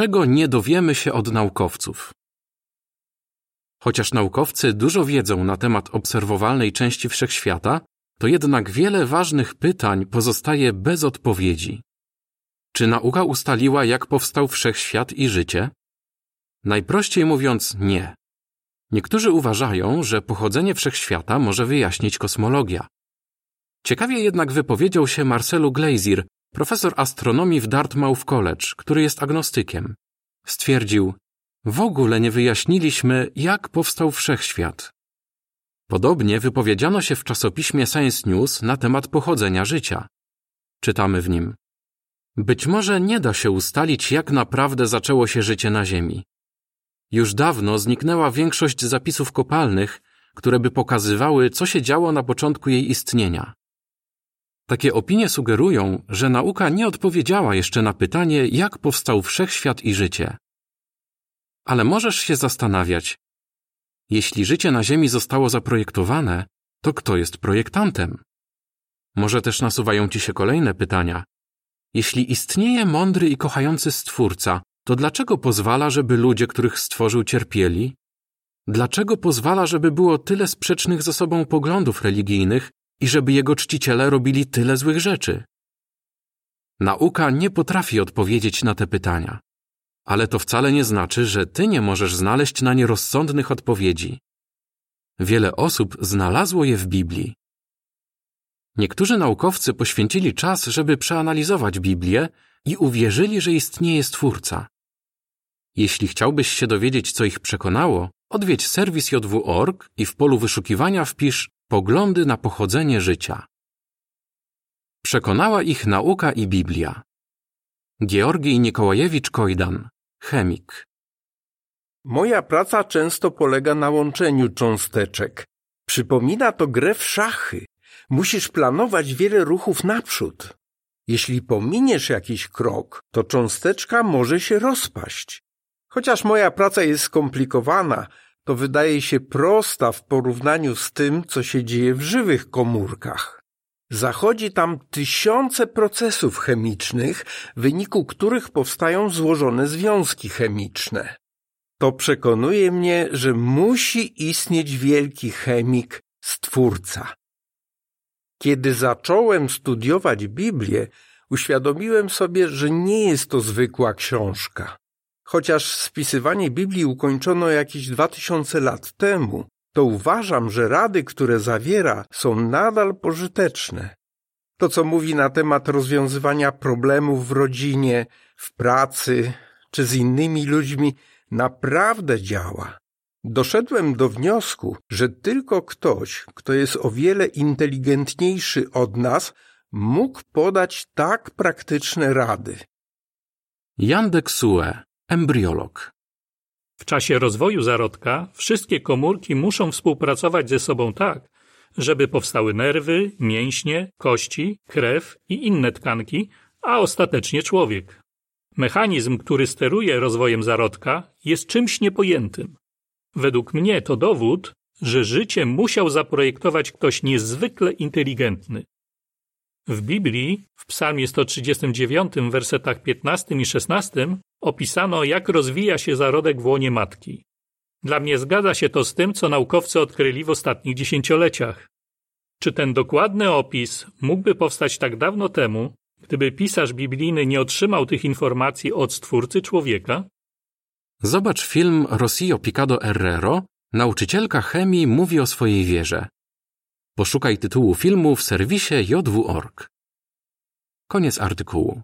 czego nie dowiemy się od naukowców. Chociaż naukowcy dużo wiedzą na temat obserwowalnej części wszechświata, to jednak wiele ważnych pytań pozostaje bez odpowiedzi. Czy nauka ustaliła, jak powstał wszechświat i życie? Najprościej mówiąc, nie. Niektórzy uważają, że pochodzenie wszechświata może wyjaśnić kosmologia. Ciekawie jednak wypowiedział się Marcelu Glazier, profesor astronomii w Dartmouth College, który jest agnostykiem. Stwierdził, w ogóle nie wyjaśniliśmy, jak powstał wszechświat. Podobnie wypowiedziano się w czasopiśmie Science News na temat pochodzenia życia. Czytamy w nim. Być może nie da się ustalić, jak naprawdę zaczęło się życie na Ziemi. Już dawno zniknęła większość zapisów kopalnych, które by pokazywały, co się działo na początku jej istnienia. Takie opinie sugerują, że nauka nie odpowiedziała jeszcze na pytanie, jak powstał wszechświat i życie. Ale możesz się zastanawiać, jeśli życie na Ziemi zostało zaprojektowane, to kto jest projektantem? Może też nasuwają ci się kolejne pytania. Jeśli istnieje mądry i kochający Stwórca, to dlaczego pozwala, żeby ludzie, których stworzył, cierpieli? Dlaczego pozwala, żeby było tyle sprzecznych ze sobą poglądów religijnych i żeby jego czciciele robili tyle złych rzeczy? Nauka nie potrafi odpowiedzieć na te pytania. Ale to wcale nie znaczy, że ty nie możesz znaleźć na nie rozsądnych odpowiedzi. Wiele osób znalazło je w Biblii. Niektórzy naukowcy poświęcili czas, żeby przeanalizować Biblię i uwierzyli, że istnieje Stwórca. Jeśli chciałbyś się dowiedzieć, co ich przekonało, odwiedź serwis jw.org i w polu wyszukiwania wpisz Poglądy na pochodzenie życia. Przekonała ich nauka i Biblia. Georgij Nikołajewicz Kojdan, chemik. Moja praca często polega na łączeniu cząsteczek. Przypomina to grę w szachy. Musisz planować wiele ruchów naprzód. Jeśli pominiesz jakiś krok, to cząsteczka może się rozpaść. Chociaż moja praca jest skomplikowana, to wydaje się prosta w porównaniu z tym, co się dzieje w żywych komórkach. Zachodzi tam tysiące procesów chemicznych, w wyniku których powstają złożone związki chemiczne. To przekonuje mnie, że musi istnieć wielki chemik, stwórca. Kiedy zacząłem studiować Biblię, uświadomiłem sobie, że nie jest to zwykła książka. Chociaż spisywanie Biblii ukończono jakieś dwa tysiące lat temu, to uważam, że rady, które zawiera, są nadal pożyteczne. To, co mówi na temat rozwiązywania problemów w rodzinie, w pracy czy z innymi ludźmi, naprawdę działa. Doszedłem do wniosku, że tylko ktoś, kto jest o wiele inteligentniejszy od nas, mógł podać tak praktyczne rady. Jandek Sue, embriolog. W czasie rozwoju zarodka wszystkie komórki muszą współpracować ze sobą tak, żeby powstały nerwy, mięśnie, kości, krew i inne tkanki, a ostatecznie człowiek. Mechanizm, który steruje rozwojem zarodka, jest czymś niepojętym. Według mnie to dowód, że życie musiał zaprojektować ktoś niezwykle inteligentny. W Biblii, w Psalmie 139, wersetach 15 i 16, opisano, jak rozwija się zarodek w łonie matki. Dla mnie zgadza się to z tym, co naukowcy odkryli w ostatnich dziesięcioleciach. Czy ten dokładny opis mógłby powstać tak dawno temu, gdyby pisarz biblijny nie otrzymał tych informacji od stwórcy człowieka? Zobacz film Rossio Picado Herrero Nauczycielka chemii mówi o swojej wierze. Poszukaj tytułu filmu w serwisie jw.org. Koniec artykułu.